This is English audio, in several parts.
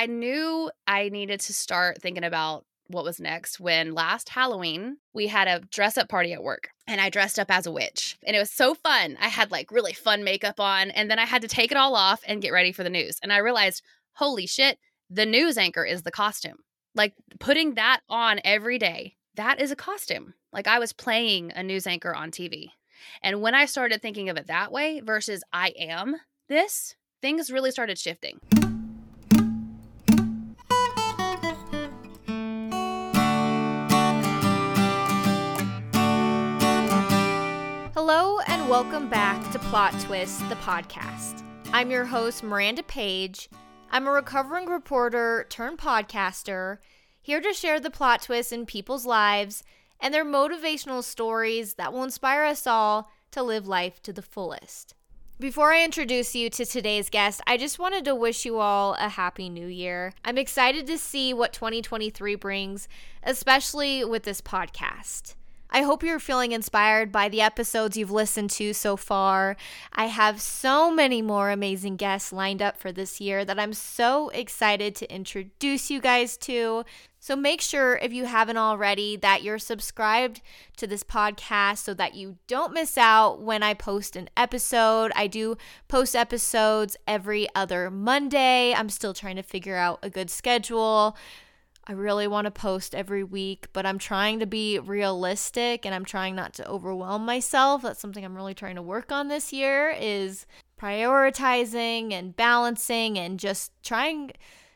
I knew I needed to start thinking about what was next when last Halloween we had a dress up party at work and I dressed up as a witch. And it was so fun. I had like really fun makeup on and then I had to take it all off and get ready for the news. And I realized, holy shit, the news anchor is the costume. Like putting that on every day, that is a costume. Like I was playing a news anchor on TV. And when I started thinking of it that way versus I am this, things really started shifting. Hello, and welcome back to Plot Twist, the podcast. I'm your host, Miranda Page. I'm a recovering reporter turned podcaster, here to share the plot twists in people's lives and their motivational stories that will inspire us all to live life to the fullest. Before I introduce you to today's guest, I just wanted to wish you all a happy new year. I'm excited to see what 2023 brings, especially with this podcast. I hope you're feeling inspired by the episodes you've listened to so far. I have so many more amazing guests lined up for this year that I'm so excited to introduce you guys to. So make sure, if you haven't already, that you're subscribed to this podcast so that you don't miss out when I post an episode. I do post episodes every other Monday. I'm still trying to figure out a good schedule. I really want to post every week, but I'm trying to be realistic and I'm trying not to overwhelm myself. That's something I'm really trying to work on this year is prioritizing and balancing and just trying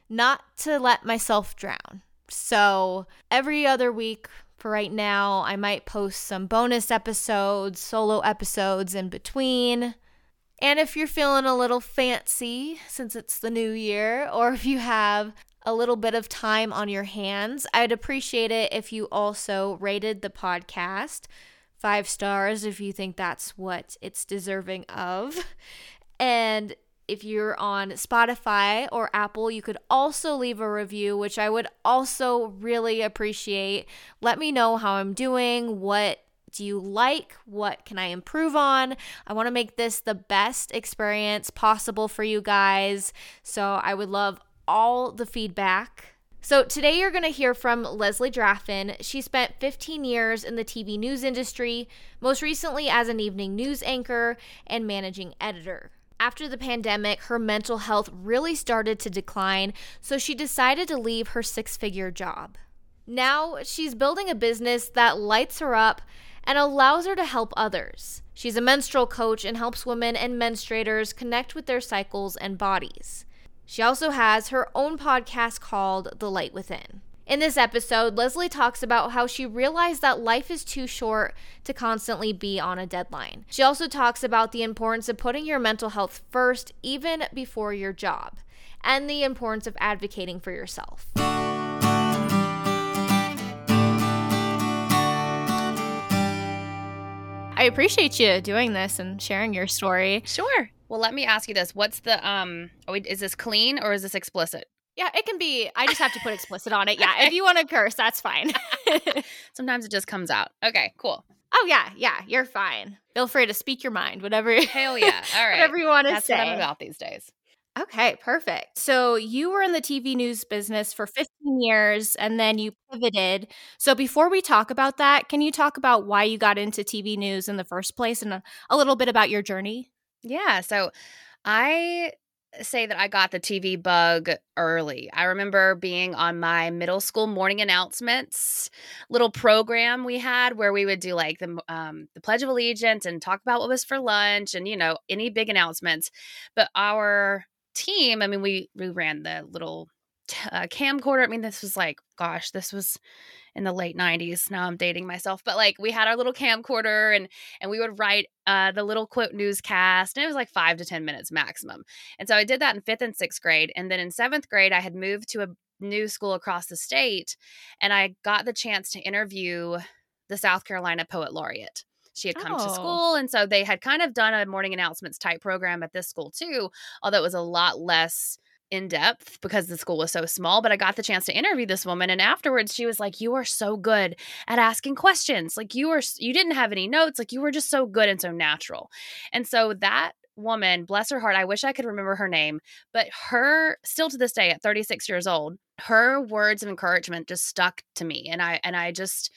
not to let myself drown. So, every other week for right now, I might post some bonus episodes, solo episodes in between. And if you're feeling a little fancy since it's the new year, or if you have a little bit of time on your hands, I'd appreciate it if you also rated the podcast five stars if you think that's what it's deserving of. And if you're on Spotify or Apple, you could also leave a review, which I would also really appreciate. Let me know how I'm doing, what do you like? What can I improve on? I want to make this the best experience possible for you guys. So I would love all the feedback. So, today you're going to hear from Leslie Draffin. She spent 15 years in the TV news industry, most recently as an evening news anchor and managing editor. After the pandemic, her mental health really started to decline, so she decided to leave her six figure job. Now, she's building a business that lights her up and allows her to help others. She's a menstrual coach and helps women and menstruators connect with their cycles and bodies. She also has her own podcast called The Light Within. In this episode, Leslie talks about how she realized that life is too short to constantly be on a deadline. She also talks about the importance of putting your mental health first, even before your job, and the importance of advocating for yourself. I appreciate you doing this and sharing your story. Sure. Well, let me ask you this: What's the um? Is this clean or is this explicit? Yeah, it can be. I just have to put explicit on it. Yeah, if you want to curse, that's fine. Sometimes it just comes out. Okay, cool. Oh yeah, yeah, you're fine. Feel free to speak your mind, whatever. Hell yeah! All right, whatever you want to say. That's what I'm about these days. Okay, perfect. So you were in the TV news business for 15 years and then you pivoted. So before we talk about that, can you talk about why you got into TV news in the first place and a, a little bit about your journey? Yeah. So I say that I got the TV bug early. I remember being on my middle school morning announcements little program we had where we would do like the um, the Pledge of Allegiance and talk about what was for lunch and you know any big announcements. But our team, I mean, we we ran the little uh, camcorder. I mean, this was like, gosh, this was in the late 90s now i'm dating myself but like we had our little camcorder and and we would write uh, the little quote newscast and it was like five to ten minutes maximum and so i did that in fifth and sixth grade and then in seventh grade i had moved to a new school across the state and i got the chance to interview the south carolina poet laureate she had come oh. to school and so they had kind of done a morning announcements type program at this school too although it was a lot less in depth because the school was so small, but I got the chance to interview this woman and afterwards she was like you are so good at asking questions. Like you were you didn't have any notes, like you were just so good and so natural. And so that woman, bless her heart, I wish I could remember her name, but her still to this day at 36 years old, her words of encouragement just stuck to me and I and I just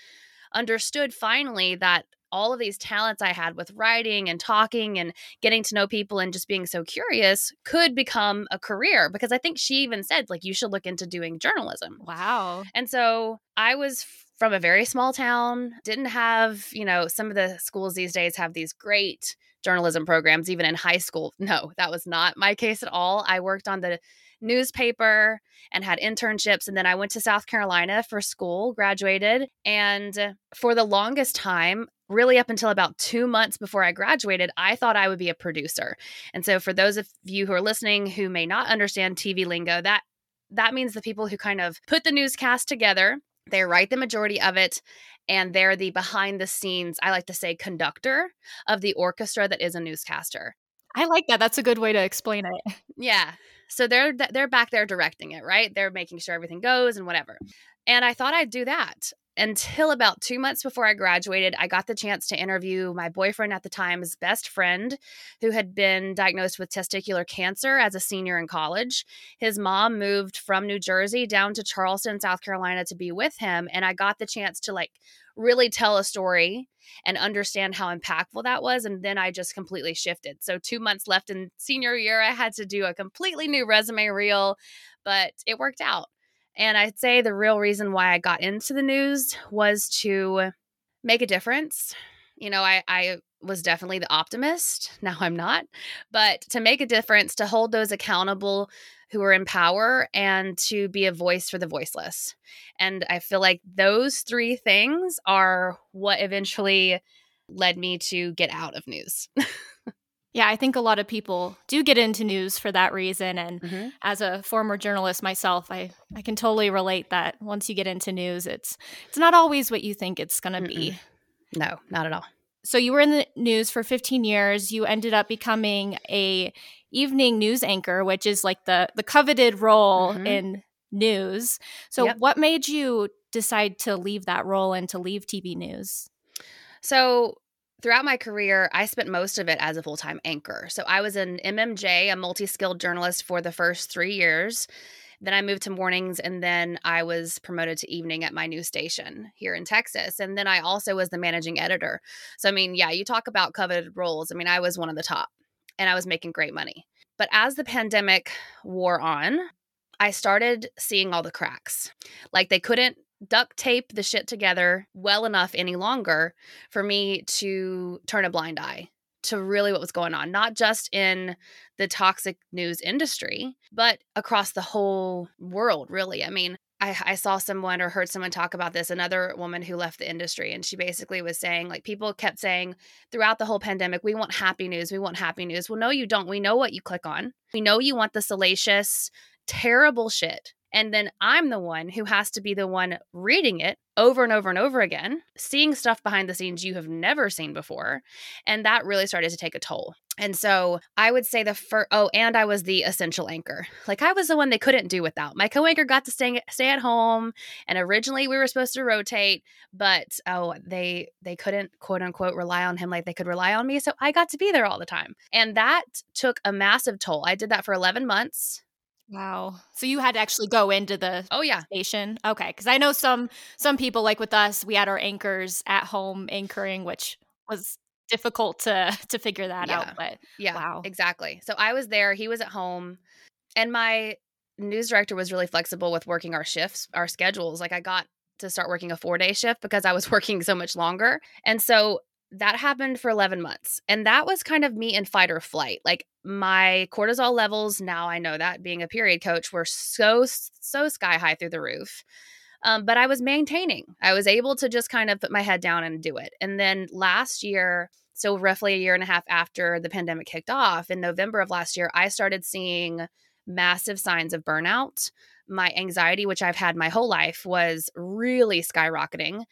understood finally that all of these talents I had with writing and talking and getting to know people and just being so curious could become a career because I think she even said like you should look into doing journalism. Wow. And so I was from a very small town, didn't have, you know, some of the schools these days have these great journalism programs even in high school. No, that was not my case at all. I worked on the newspaper and had internships. And then I went to South Carolina for school, graduated. And for the longest time, really up until about two months before I graduated, I thought I would be a producer. And so for those of you who are listening who may not understand TV lingo, that that means the people who kind of put the newscast together, they write the majority of it, and they're the behind the scenes, I like to say, conductor of the orchestra that is a newscaster. I like that. That's a good way to explain it. Yeah. So they're they're back there directing it, right? They're making sure everything goes and whatever. And I thought I'd do that until about two months before I graduated. I got the chance to interview my boyfriend at the time's best friend, who had been diagnosed with testicular cancer as a senior in college. His mom moved from New Jersey down to Charleston, South Carolina to be with him. And I got the chance to like really tell a story and understand how impactful that was. And then I just completely shifted. So, two months left in senior year, I had to do a completely new resume reel, but it worked out. And I'd say the real reason why I got into the news was to make a difference. You know, I, I was definitely the optimist. Now I'm not. But to make a difference, to hold those accountable who are in power, and to be a voice for the voiceless. And I feel like those three things are what eventually led me to get out of news. Yeah, I think a lot of people do get into news for that reason. And mm-hmm. as a former journalist myself, I, I can totally relate that once you get into news, it's it's not always what you think it's gonna Mm-mm. be. No, not at all. So you were in the news for 15 years. You ended up becoming a evening news anchor, which is like the the coveted role mm-hmm. in news. So yep. what made you decide to leave that role and to leave TV news? So throughout my career, I spent most of it as a full time anchor. So I was an MMJ, a multi skilled journalist for the first three years. Then I moved to mornings and then I was promoted to evening at my new station here in Texas. And then I also was the managing editor. So, I mean, yeah, you talk about coveted roles. I mean, I was one of the top and I was making great money. But as the pandemic wore on, I started seeing all the cracks. Like they couldn't duct tape the shit together well enough any longer for me to turn a blind eye to really what was going on, not just in the toxic news industry, but across the whole world, really. I mean, I, I, saw someone or heard someone talk about this, another woman who left the industry, and she basically was saying, like, people kept saying throughout the whole pandemic, we want happy news, we want happy news. Well, no, you don't. We know what you click on. We know you want the salacious, terrible shit and then I'm the one who has to be the one reading it over and over and over again, seeing stuff behind the scenes you have never seen before. And that really started to take a toll. And so I would say the first, oh, and I was the essential anchor. Like I was the one they couldn't do without. My co anchor got to stay, stay at home. And originally we were supposed to rotate, but oh, they, they couldn't quote unquote rely on him like they could rely on me. So I got to be there all the time. And that took a massive toll. I did that for 11 months. Wow. So you had to actually go into the oh yeah station. Okay, because I know some some people like with us, we had our anchors at home anchoring, which was difficult to to figure that yeah. out. But yeah, wow, exactly. So I was there. He was at home, and my news director was really flexible with working our shifts, our schedules. Like I got to start working a four day shift because I was working so much longer, and so that happened for 11 months. And that was kind of me in fight or flight. Like my cortisol levels, now I know that being a period coach, were so, so sky high through the roof. Um, but I was maintaining. I was able to just kind of put my head down and do it. And then last year, so roughly a year and a half after the pandemic kicked off, in November of last year, I started seeing massive signs of burnout my anxiety, which I've had my whole life, was really skyrocketing.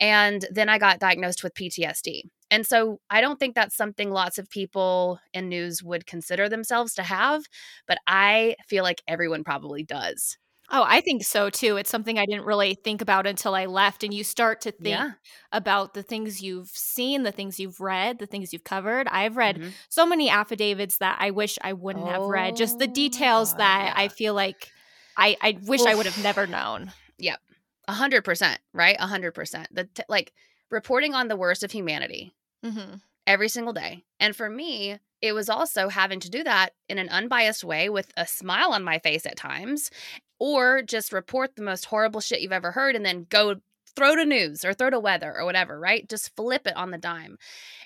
And then I got diagnosed with PTSD. And so I don't think that's something lots of people in news would consider themselves to have, but I feel like everyone probably does. Oh, I think so too. It's something I didn't really think about until I left. And you start to think Yeah. about the things you've seen, the things you've read, the things you've covered. I've read Mhm. so many affidavits that I wish I wouldn't have read. Just the Oh details God, that I feel like I, I wish I would have never known. Yep. A hundred percent, right? A hundred percent. The t- like reporting on the worst of humanity Mm-hmm. every single day. And for me, it was also having to do that in an unbiased way with a smile on my face at times, or just report the most horrible shit you've ever heard and then go throw to news or throw to weather or whatever, right? Just flip it on the dime.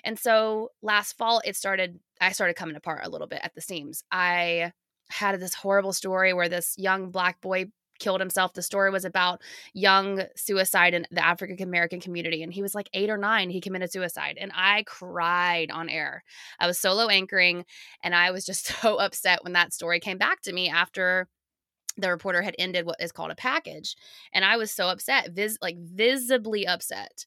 And so last fall, it started, I started coming apart a little bit at the seams. I had this horrible story where this young black boy killed himself. The story was about young suicide in the African American community. And he was like eight or nine. He committed suicide. And I cried on air. I was solo anchoring and I was just so upset when that story came back to me after the reporter had ended what is called a package. And I was so upset, vis- like visibly upset.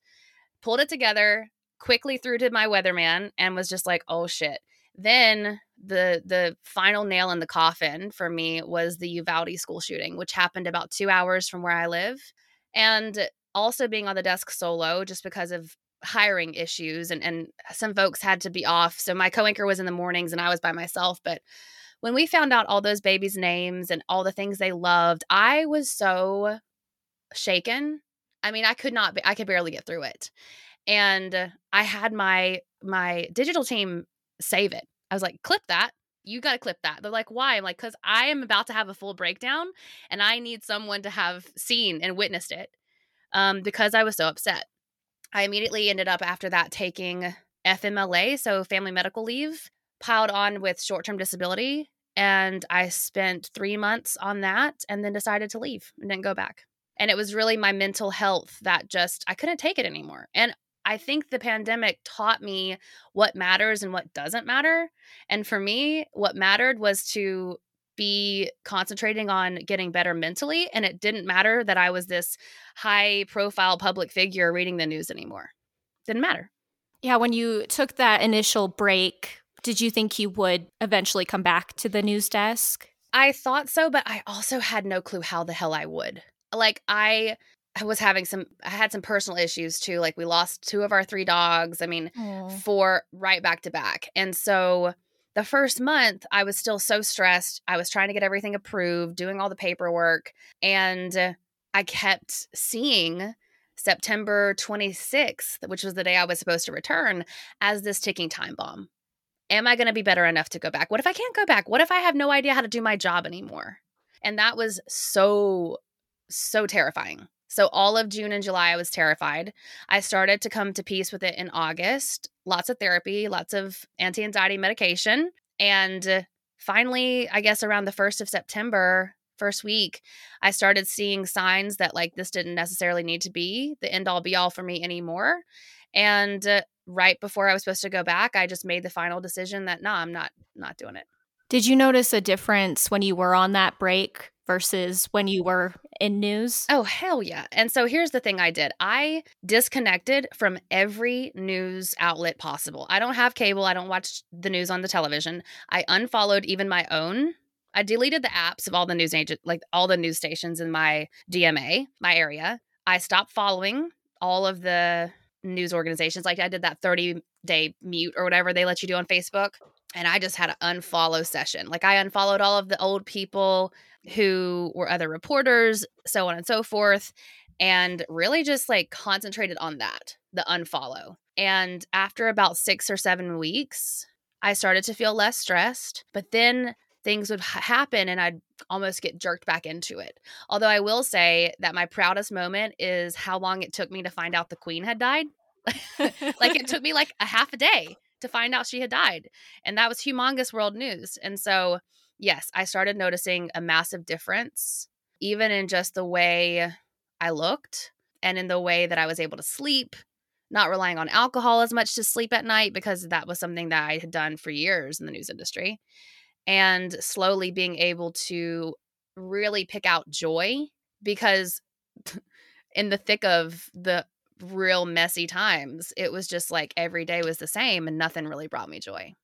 Pulled it together, quickly threw to my weatherman and was just like, oh shit. Then the the final nail in the coffin for me was the Uvalde school shooting, which happened about two hours from where I live. And also being on the desk solo just because of hiring issues and, and some folks had to be off. So my co-anchor was in the mornings and I was by myself. But when we found out all those babies' names and all the things they loved, I was so shaken. I mean, I could not be, I could barely get through it. And I had my my digital team save it. I was like, clip that. You got to clip that. They're like, why? I'm like, because I am about to have a full breakdown and I need someone to have seen and witnessed it um, because I was so upset. I immediately ended up after that taking FMLA, so family medical leave, piled on with short term disability. And I spent three months on that and then decided to leave and didn't go back. And it was really my mental health that just, I couldn't take it anymore. And I think the pandemic taught me what matters and what doesn't matter. And for me, what mattered was to be concentrating on getting better mentally. And it didn't matter that I was this high profile public figure reading the news anymore. Didn't matter. Yeah, when you took that initial break, did you think you would eventually come back to the news desk? I thought so, but I also had no clue how the hell I would. Like, I. I was having some I had some personal issues too like we lost two of our three dogs I mean four right back to back. And so the first month, I was still so stressed. I was trying to get everything approved, doing all the paperwork, and I kept seeing September 26th, which was the day I was supposed to return, as this ticking time bomb. Am I going to be better enough to go back? What if I can't go back? What if I have no idea how to do my job anymore? And that was so, so terrifying. So, all of June and July, I was terrified. I started to come to peace with it in August. Lots of therapy, lots of anti anxiety medication. And uh, finally, I guess around the 1st of September, first week, I started seeing signs that like this didn't necessarily need to be the end all be all for me anymore. And uh, right before I was supposed to go back, I just made the final decision that no, I'm not not doing it. Did you notice a difference when you were on that break versus when you were in news? Oh, hell yeah. And so here's the thing I did I disconnected from every news outlet possible. I don't have cable, I don't watch the news on the television. I unfollowed even my own. I deleted the apps of all the news agent, like all the news stations in my DMA, my area. I stopped following all of the news organizations. Like I did that 30 day mute or whatever they let you do on Facebook. And I just had an unfollow session. Like I unfollowed all of the old people who were other reporters, so on and so forth, and really just like concentrated on that, the unfollow. And after about six or seven weeks, I started to feel less stressed, but then things would ha- happen and I'd almost get jerked back into it. Although I will say that my proudest moment is how long it took me to find out the queen had died. like it took me like a half a day to find out she had died. And that was humongous world news. And so, yes, I started noticing a massive difference, even in just the way I looked and in the way that I was able to sleep, not relying on alcohol as much to sleep at night because that was something that I had done for years in the news industry. And slowly being able to really pick out joy because in the thick of the real messy times, it was just like every day was the same and nothing really brought me joy.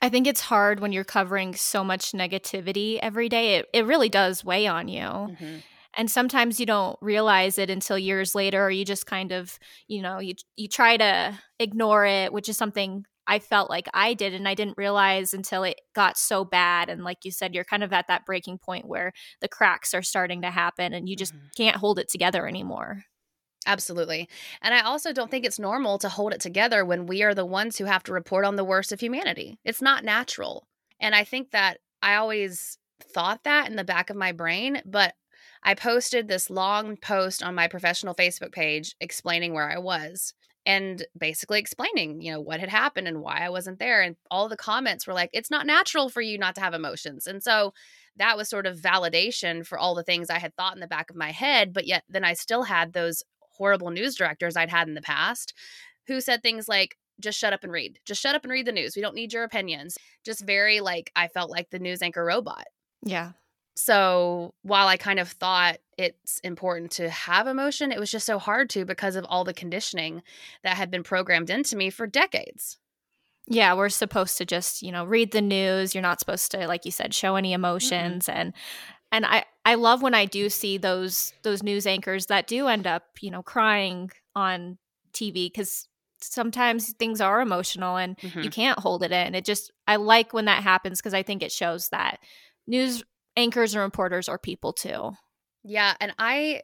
I think it's hard when you're covering so much negativity every day. It, it really does weigh on you. Mm-hmm. And sometimes you don't realize it until years later, or you just kind of, you know, you you try to ignore it, which is something I felt like I did, and I didn't realize until it got so bad. And like you said, you're kind of at that breaking point where the cracks are starting to happen, and you just mm-hmm. can't hold it together anymore. Absolutely. And I also don't think it's normal to hold it together when we are the ones who have to report on the worst of humanity. It's not natural. And I think that I always thought that in the back of my brain, but I posted this long post on my professional Facebook page explaining where I was and basically explaining, you know, what had happened and why I wasn't there. And all the comments were like, it's not natural for you not to have emotions. And so that was sort of validation for all the things I had thought in the back of my head. But yet then I still had those horrible news directors I'd had in the past who said things like, just shut up and read. Just shut up and read the news. We don't need your opinions. Just very like, I felt like the news anchor robot. Yeah. So while I kind of thought it's important to have emotion, it was just so hard to because of all the conditioning that had been programmed into me for decades. Yeah, we're supposed to just, you know, read the news. You're not supposed to, like you said, show any emotions. Mm-hmm. And and I I love when I do see those those news anchors that do end up, you know, crying on TV because sometimes things are emotional and mm-hmm. you can't hold it in. It just I like when that happens because I think it shows that news anchors and reporters are people too. Yeah, and I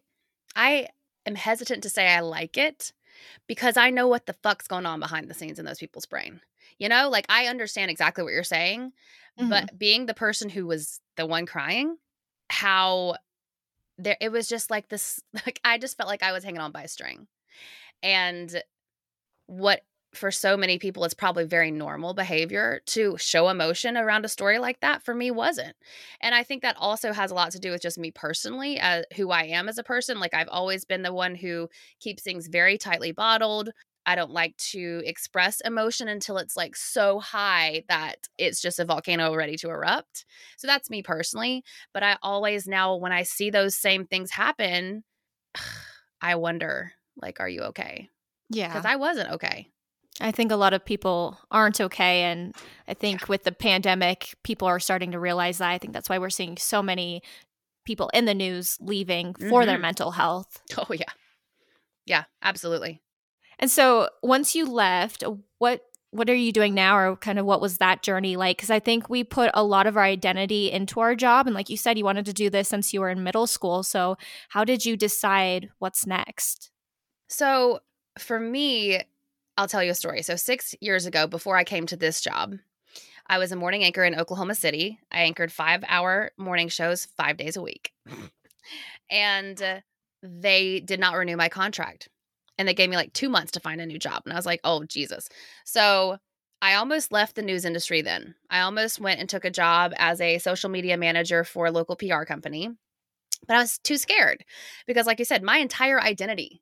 I am hesitant to say I like it because I know what the fuck's going on behind the scenes in those people's brain. You know, like I understand exactly what you're saying, mm-hmm. but being the person who was the one crying, how there it was just like this like I just felt like I was hanging on by a string. And what for so many people it's probably very normal behavior to show emotion around a story like that for me wasn't and i think that also has a lot to do with just me personally uh, who i am as a person like i've always been the one who keeps things very tightly bottled i don't like to express emotion until it's like so high that it's just a volcano ready to erupt so that's me personally but i always now when i see those same things happen i wonder like are you okay yeah because i wasn't okay I think a lot of people aren't okay. And I think with the pandemic, people are starting to realize that. I think that's why we're seeing so many people in the news leaving mm-hmm. for their mm-hmm. mental health. Oh, yeah. Yeah, absolutely. And so once you left, what what are you doing now or kind of what was that journey like because i think we put a lot of our identity into our job and like you said you wanted to do this since you were in middle school so how did you decide what's next so for me I'll tell you a story. So, six years ago, before I came to this job, I was a morning anchor in Oklahoma City. I anchored five hour morning shows five days a week. and uh, they did not renew my contract. And they gave me like two months to find a new job. And I was like, oh, Jesus. So, I almost left the news industry then. I almost went and took a job as a social media manager for a local PR company. But I was too scared because, like you said, my entire identity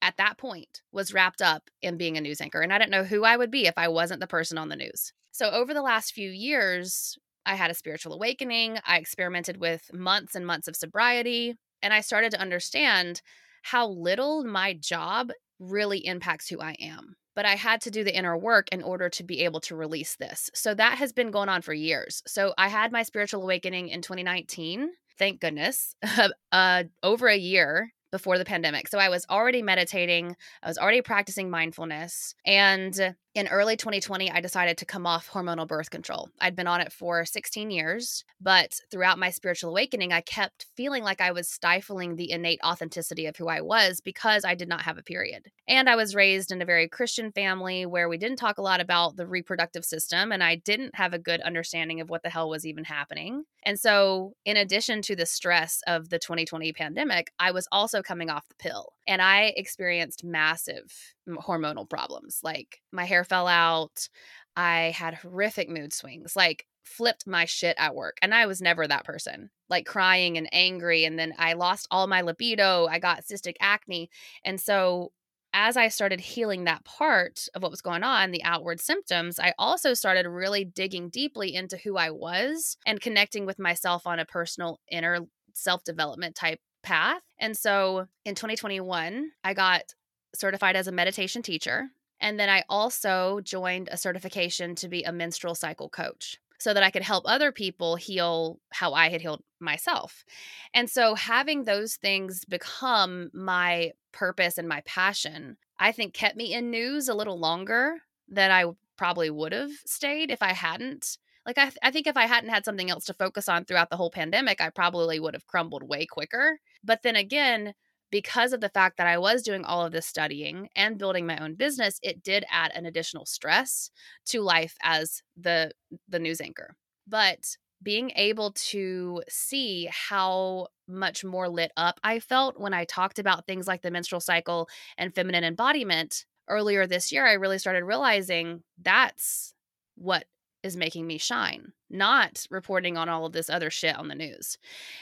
at that point was wrapped up in being a news anchor. And I didn't know who I would be if I wasn't the person on the news. So over the last few years, I had a spiritual awakening. I experimented with months and months of sobriety. And I started to understand how little my job really impacts who I am. But I had to do the inner work in order to be able to release this. So that has been going on for years. So I had my spiritual awakening in 2019. Thank goodness. uh, over a year before the pandemic. So I was already meditating, I was already practicing mindfulness. And in early 2020, I decided to come off hormonal birth control. I'd been on it for 16 years, but throughout my spiritual awakening, I kept feeling like I was stifling the innate authenticity of who I was because I did not have a period. And I was raised in a very Christian family where we didn't talk a lot about the reproductive system, and I didn't have a good understanding of what the hell was even happening. And so, in addition to the stress of the 2020 pandemic, I was also coming off the pill and I experienced massive hormonal problems. Like my hair fell out. I had horrific mood swings, like flipped my shit at work. And I was never that person, like crying and angry. And then I lost all my libido. I got cystic acne. And so as I started healing that part of what was going on, the outward symptoms, I also started really digging deeply into who I was and connecting with myself on a personal inner self development type path. And so in 2021, I got certified as a meditation teacher. And then I also joined a certification to be a menstrual cycle coach so that I could help other people heal how I had healed myself. And so having those things become my purpose and my passion, I think kept me in news a little longer than I probably would have stayed if I hadn't. Like, I, I think if I hadn't had something else to focus on throughout the whole pandemic, I probably would have crumbled way quicker. But then again, because of the fact that I was doing all of this studying and building my own business, it did add an additional stress to life as the the news anchor. But being able to see how much more lit up I felt when I talked about things like the menstrual cycle and feminine embodiment earlier this year, I really started realizing that's what is making me shine, not reporting on all of this other shit on the news.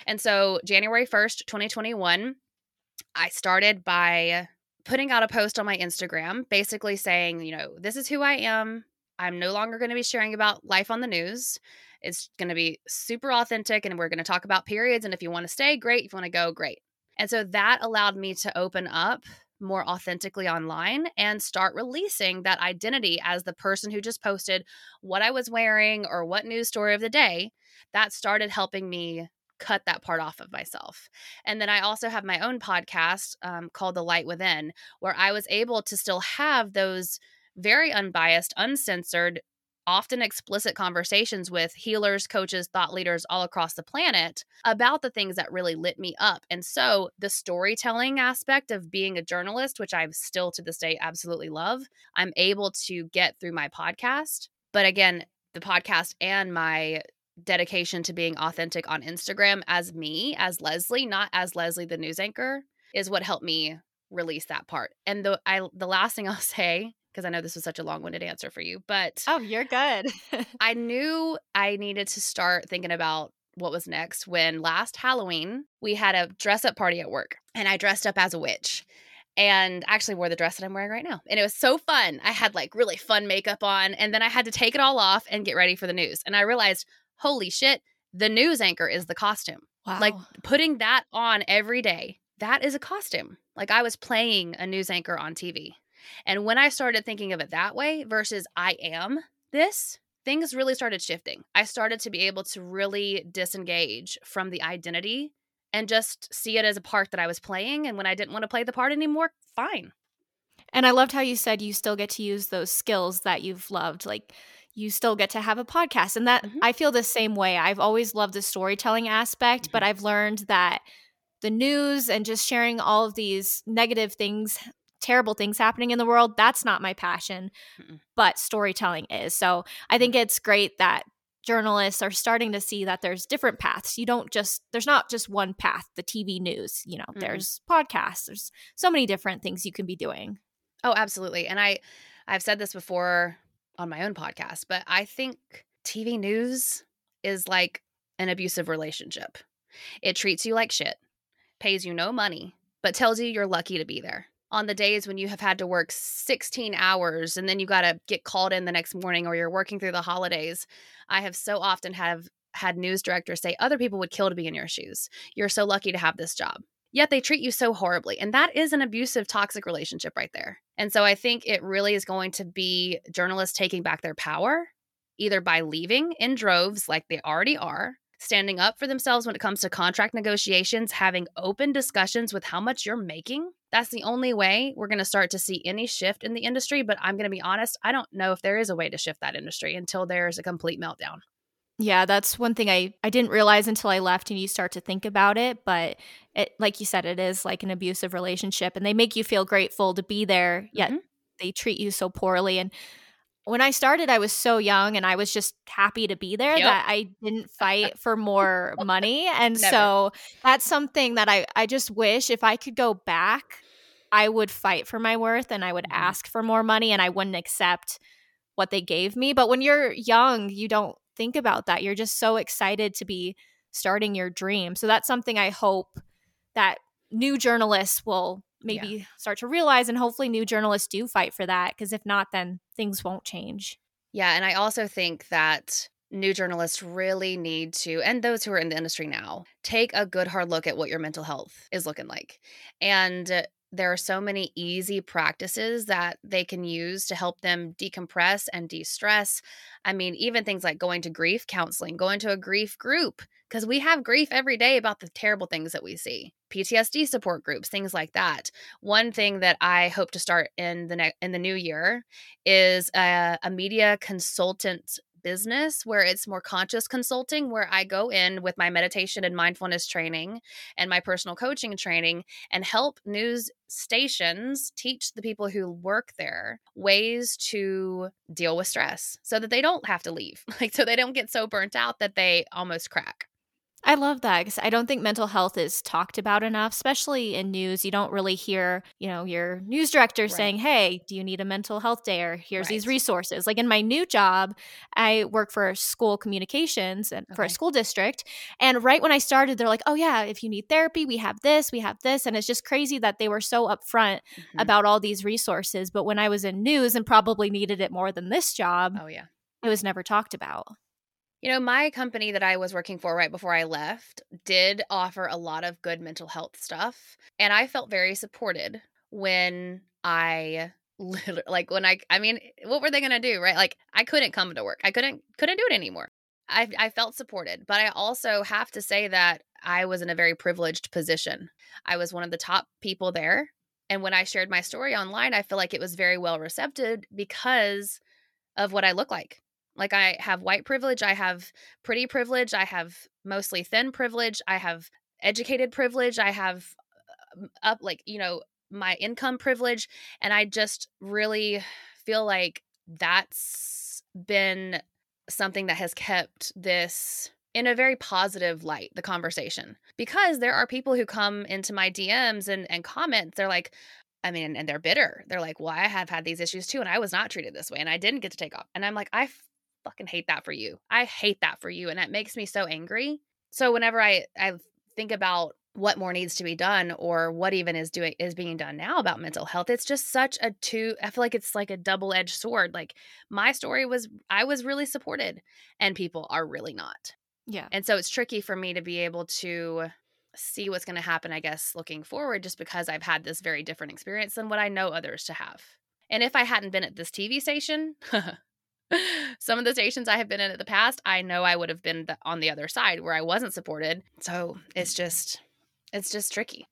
And so, January 1st, 2021, I started by putting out a post on my Instagram basically saying, you know, this is who I am. I'm no longer going to be sharing about life on the news. It's going to be super authentic and we're going to talk about periods. And if you want to stay, great. If you want to go, great. And so that allowed me to open up more authentically online and start releasing that identity as the person who just posted what I was wearing or what news story of the day. That started helping me cut that part off of myself. And then I also have my own podcast um, called The Light Within, where I was able to still have those very unbiased, uncensored, often explicit conversations with healers, coaches, thought leaders all across the planet about the things that really lit me up. And so the storytelling aspect of being a journalist, which I still to this day absolutely love, I'm able to get through my podcast. But again, the podcast and my dedication to being authentic on Instagram as me, as Leslie, not as Leslie the news anchor, is what helped me release that part. And the I the last thing I'll say because I know this was such a long-winded answer for you, but Oh, you're good. I knew I needed to start thinking about what was next when last Halloween we had a dress up party at work and I dressed up as a witch and actually wore the dress that I'm wearing right now. And it was so fun. I had like really fun makeup on and then I had to take it all off and get ready for the news. And I realized, holy shit, the news anchor is the costume. Wow. Like putting that on every day, that is a costume. Like I was playing a news anchor on TV. And when I started thinking of it that way versus I am this, things really started shifting. I started to be able to really disengage from the identity and just see it as a part that I was playing. And when I didn't want to play the part anymore, fine. And I loved how you said you still get to use those skills that you've loved. Like you still get to have a podcast. And that Mhm. I feel the same way. I've always loved the storytelling aspect, but I've learned that the news and just sharing all of these negative things, terrible things happening in the world, that's not my passion, Mm-mm. but storytelling is. So I think it's great that journalists are starting to see that there's different paths. You don't just, there's not just one path, the TV news, you know, Mhm. there's podcasts, there's so many different things you can be doing. Oh, absolutely. And I I've said this before on my own podcast, but I think TV news is like an abusive relationship. It treats you like shit, pays you no money, but tells you you're lucky to be there. On the days when you have had to work 16 hours and then you got to get called in the next morning or you're working through the holidays, I have so often have had news directors say other people would kill to be in your shoes. You're so lucky to have this job yet they treat you so horribly. And that is an abusive, toxic relationship right there. And so I think it really is going to be journalists taking back their power, either by leaving in droves like they already are, standing up for themselves when it comes to contract negotiations, having open discussions with how much you're making. That's the only way we're going to start to see any shift in the industry. But I'm going to be honest, I don't know if there is a way to shift that industry until there's a complete meltdown. Yeah, that's one thing I I didn't realize until I left and you start to think about it, but it like you said it is like an abusive relationship and they make you feel grateful to be there, yet Mhm. they treat you so poorly and when I started I was so young and I was just happy to be there Yep. that I didn't fight for more money and Never. so that's something that I I just wish if I could go back I would fight for my worth and I would Mhm. ask for more money and I wouldn't accept what they gave me. But when you're young, you don't think about that. You're just so excited to be starting your dream. So that's something I hope that new journalists will maybe start to realize and hopefully new journalists do fight for that because if not then things won't change. Yeah, and I also think that new journalists really need to, and those who are in the industry now, take a good hard look at what your mental health is looking like. And there are so many easy practices that they can use to help them decompress and de stress. I mean, even things like going to grief counseling, going to a grief group, because we have grief every day about the terrible things that we see. PTSD support groups, things like that. One thing that I hope to start in the ne- in the new year is a, a media consultant business where it's more conscious consulting, where I go in with my meditation and mindfulness training and my personal coaching training and help news stations teach the people who work there ways to deal with stress so that they don't have to leave, like, so they don't get so burnt out that they almost crack. I love that because I don't think mental health is talked about enough, especially in news. You don't really hear, you know, your news director right. saying, Hey, do you need a mental health day? Or here's right. these resources. Like in my new job, I work for school communications and okay. for a school district. And right when I started, they're like, Oh, yeah, if you need therapy, we have this, we have this. And it's just crazy that they were so upfront mm-hmm. about all these resources. But when I was in news and probably needed it more than this job, oh, yeah, it was never talked about. You know, my company that I was working for right before I left did offer a lot of good mental health stuff. And I felt very supported when I literally like when I I mean, what were they going to do, right? Like I couldn't come to work. I couldn't couldn't do it anymore. I I felt supported, but I also have to say that I was in a very privileged position. I was one of the top people there, and when I shared my story online, I feel like it was very well received because of what I look like. Like I have white privilege, I have pretty privilege, I have mostly thin privilege, I have educated privilege, I have um, up like, you know, my income privilege and I just really feel like that's been something that has kept this in a very positive light the conversation because there are people who come into my DMs and and comment they're like I mean, and they're bitter. They're like, well, I have had these issues too, and I was not treated this way, and I didn't get to take off. And I'm like, I fucking hate that for you. I hate that for you. And it makes me so angry. So whenever I, I think about what more needs to be done or what even is doing is being done now about mental health it's just such a two i feel like it's like a double-edged sword like my story was i was really supported and people are really not yeah and so it's tricky for me to be able to see what's going to happen i guess looking forward just because i've had this very different experience than what i know others to have and if i hadn't been at this tv station some of the stations I have been in in the past, I know I would have been on the other side where I wasn't supported. So it's just, it's just tricky.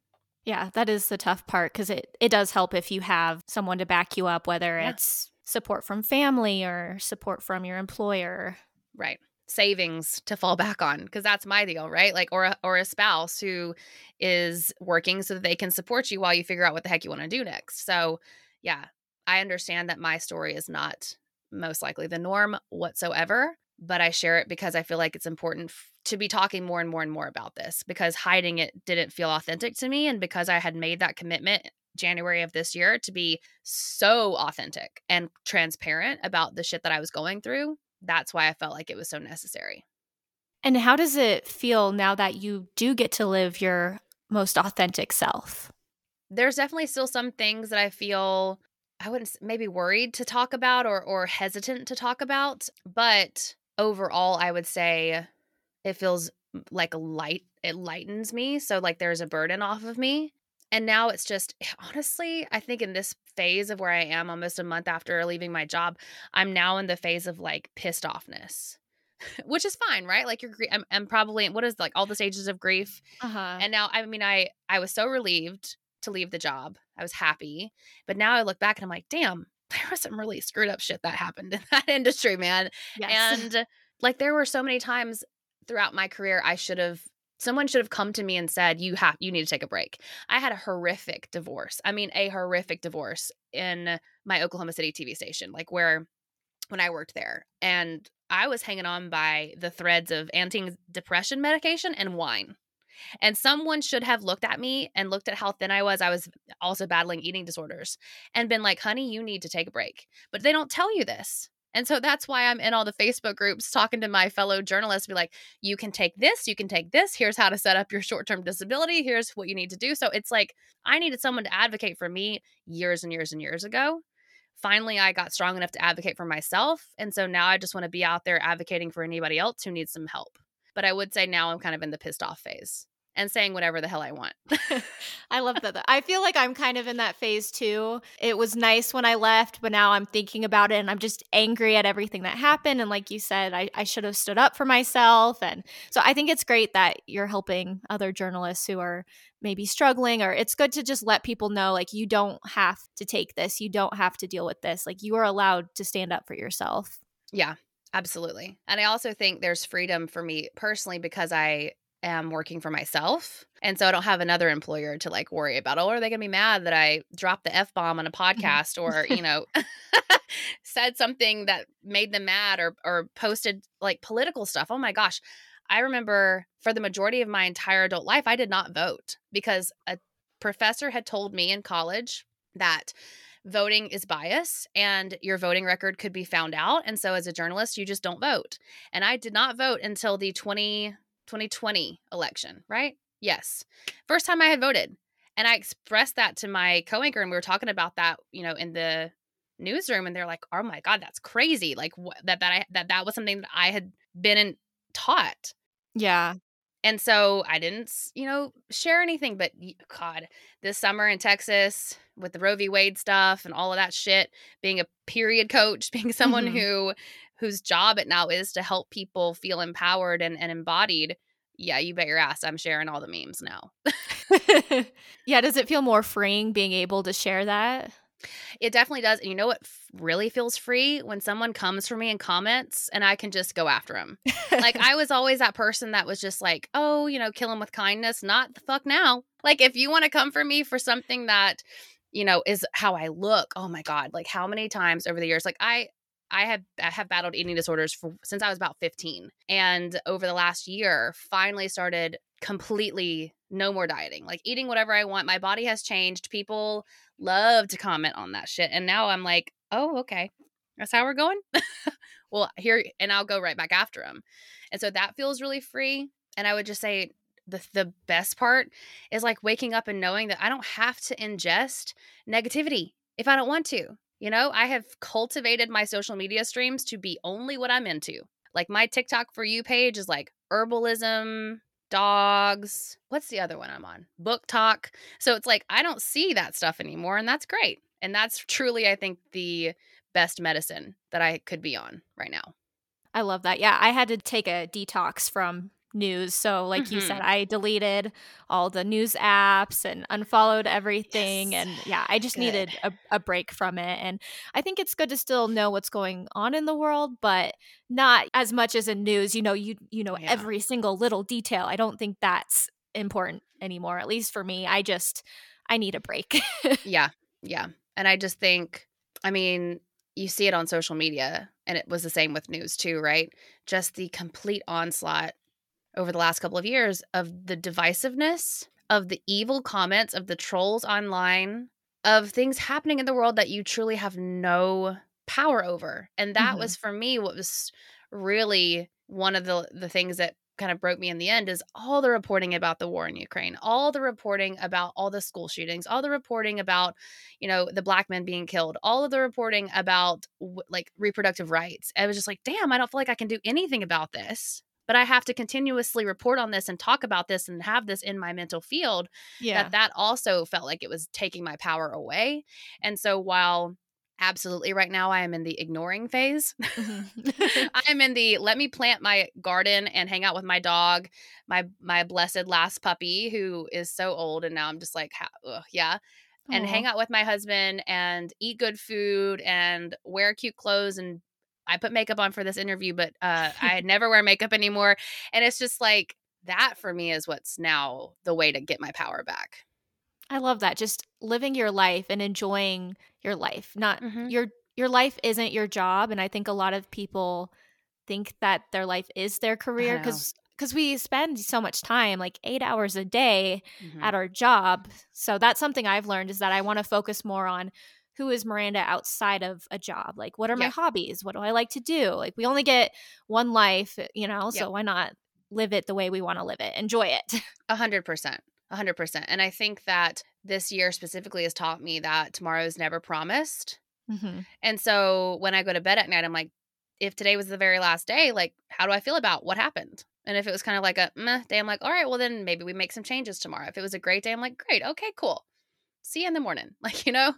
Yeah, that is the tough part because it, it does help if you have someone to back you up, whether yeah. it's support from family or support from your employer. Right. Savings to fall back on because that's my deal, right? Like, or a, or a spouse who is working so that they can support you while you figure out what the heck you want to do next. So, yeah, I understand that my story is not most likely the norm whatsoever. But I share it because I feel like it's important f- to be talking more and more and more about this because hiding it didn't feel authentic to me. And because I had made that commitment January of this year to be so authentic and transparent about the shit that I was going through, that's why I felt like it was so necessary. And how does it feel now that you do get to live your most authentic self? There's definitely still some things that I feel I wouldn't maybe worried to talk about or or hesitant to talk about, but overall I would say it feels like a light it lightens me, so like there's a burden off of me. And now it's just honestly, I think in this phase of where I am almost a month after leaving my job, I'm now in the phase of like pissed offness. Which is fine, right? Like you're I'm, I'm probably what is like all the stages of grief. Uh-huh. And now I mean I I was so relieved to leave the job. I was happy. But now I look back and I'm like, damn, there was some really screwed up shit that happened in that industry, man. Yes. And uh, like there were so many times throughout my career I should have someone should have come to me and said you have you need to take a break. I had a horrific divorce. I mean a horrific divorce in my Oklahoma City TV station like where when I worked there and I was hanging on by the threads of anti-depression medication and wine. And someone should have looked at me and looked at how thin I was. I was also battling eating disorders and been like, honey, you need to take a break. But they don't tell you this. And so that's why I'm in all the Facebook groups talking to my fellow journalists, be like, you can take this, you can take this. Here's how to set up your short term disability. Here's what you need to do. So it's like, I needed someone to advocate for me years and years and years ago. Finally, I got strong enough to advocate for myself. And so now I just want to be out there advocating for anybody else who needs some help. But I would say now I'm kind of in the pissed off phase. and saying whatever the hell I want. I love that. I feel like I'm kind of in that phase too. It was nice when I left, but now I'm thinking about it and I'm just angry at everything that happened. And like you said, I, I should have stood up for myself. And so I think it's great that you're helping other journalists who are maybe struggling, or it's good to just let people know like, you don't have to take this, you don't have to deal with this. Like, you are allowed to stand up for yourself. Yeah. Absolutely. And I also think there's freedom for me personally because I am working for myself. And so I don't have another employer to like worry about. Oh, are they going to be mad that I dropped the F bomb on a mm-hmm. podcast or, you know, said something that made them mad or, or posted like political stuff? Oh my gosh. I remember for the majority of my entire adult life, I did not vote because a professor had told me in college that voting is bias and your voting record could be found out. And so as a journalist, you just don't vote. And I did not vote until the 20 2020 election, right? Yes. First time I had voted. And I expressed that to my co anchor, and we were talking about that, you know, in the newsroom. And they're like, oh my God, that's crazy. Like, wh- that, that, I, that, that was something that I had been in, taught. Yeah. And so I didn't, you know, share anything. But God, this summer in Texas with the Roe v. Wade stuff and all of that shit, being a period coach, being someone mm-hmm. who whose job it now is to help people feel empowered and, and embodied, yeah, you bet your ass I'm sharing all the memes now. yeah, does it feel more freeing being able to share that? It definitely does. And you know what really feels free when someone comes for me and comments and I can just go after them. like I was always that person that was just like, "Oh, you know, kill them with kindness, not the fuck now." Like if you want to come for me for something that you know is how I look. Oh my god, like how many times over the years like I I have I have battled eating disorders for since I was about 15. And over the last year, finally started completely no more dieting. Like eating whatever I want. My body has changed. People love to comment on that shit. And now I'm like, "Oh, okay. That's how we're going?" well, here and I'll go right back after them. And so that feels really free. And I would just say the the best part is like waking up and knowing that I don't have to ingest negativity if I don't want to. You know, I have cultivated my social media streams to be only what I'm into. Like my TikTok for you page is like herbalism, dogs. What's the other one I'm on? BookTok. So it's like I don't see that stuff anymore, and that's great. And that's truly, I think, the best medicine that I could be on right now. I love that. Yeah, I had to take a detox from news. So, like mm-hmm. you said, mm-hmm. I deleted all the news apps and unfollowed everything. Yes. And yeah, I just good. needed a, a, break from it. And I think it's good to still know what's going on in the world, but not as much as in news. You know, you you know yeah. every single little detail. I don't think that's important anymore. At least for me, I just I need a break. yeah, yeah, and I just think, I mean, you see it on social media and it was the same with news too right just the complete onslaught over the last couple of years of the divisiveness, of the evil comments, of the trolls online, of things happening in the world that you truly have no power over. And that mm-hmm. was for me what was really one of the the things that kind of broke me in the end is all the reporting about the war in Ukraine, all the reporting about all the school shootings, all the reporting about, you know, the black men being killed, all of the reporting about w- like reproductive rights. I was just like, damn, I don't feel like I can do anything about this but I have to continuously report on this and talk about this and have this in my mental field. Yeah. That that also felt like it was taking my power away. And so while absolutely right now I am in the ignoring phase. Mm-hmm. I am in the let me plant my garden and hang out with my dog, my my blessed last puppy who is so old and now I'm just like ugh, yeah. And Aww. hang out with my husband and eat good food and wear cute clothes and I put makeup on for this interview, but uh, I never wear makeup anymore. And it's just like that for me is what's now the way to get my power back. I love that. Just living your life and enjoying your life. Not mm-hmm. your your life isn't your job and I think a lot of people think that their life is their career cuz cuz we spend so much time like 8 hours a day mm-hmm. at our job. So that's something I've learned is that I want to focus more on who is Miranda outside of a job? Like, what are my hobbies? What do I like to do? Like, we only get one life, you know, so why not live it the way we want to live it? Enjoy it. A hundred percent. A hundred percent. And I think that this year specifically has taught me that tomorrow is never promised. Mm-hmm. And so when I go to bed at night, I'm like, if today was the very last day, like, how do I feel about what happened? And if it was kind of like a meh day, I'm like, all right, well, then maybe we make some changes tomorrow. If it was a great day, I'm like, great, okay, cool. See you in the morning. Like, you know?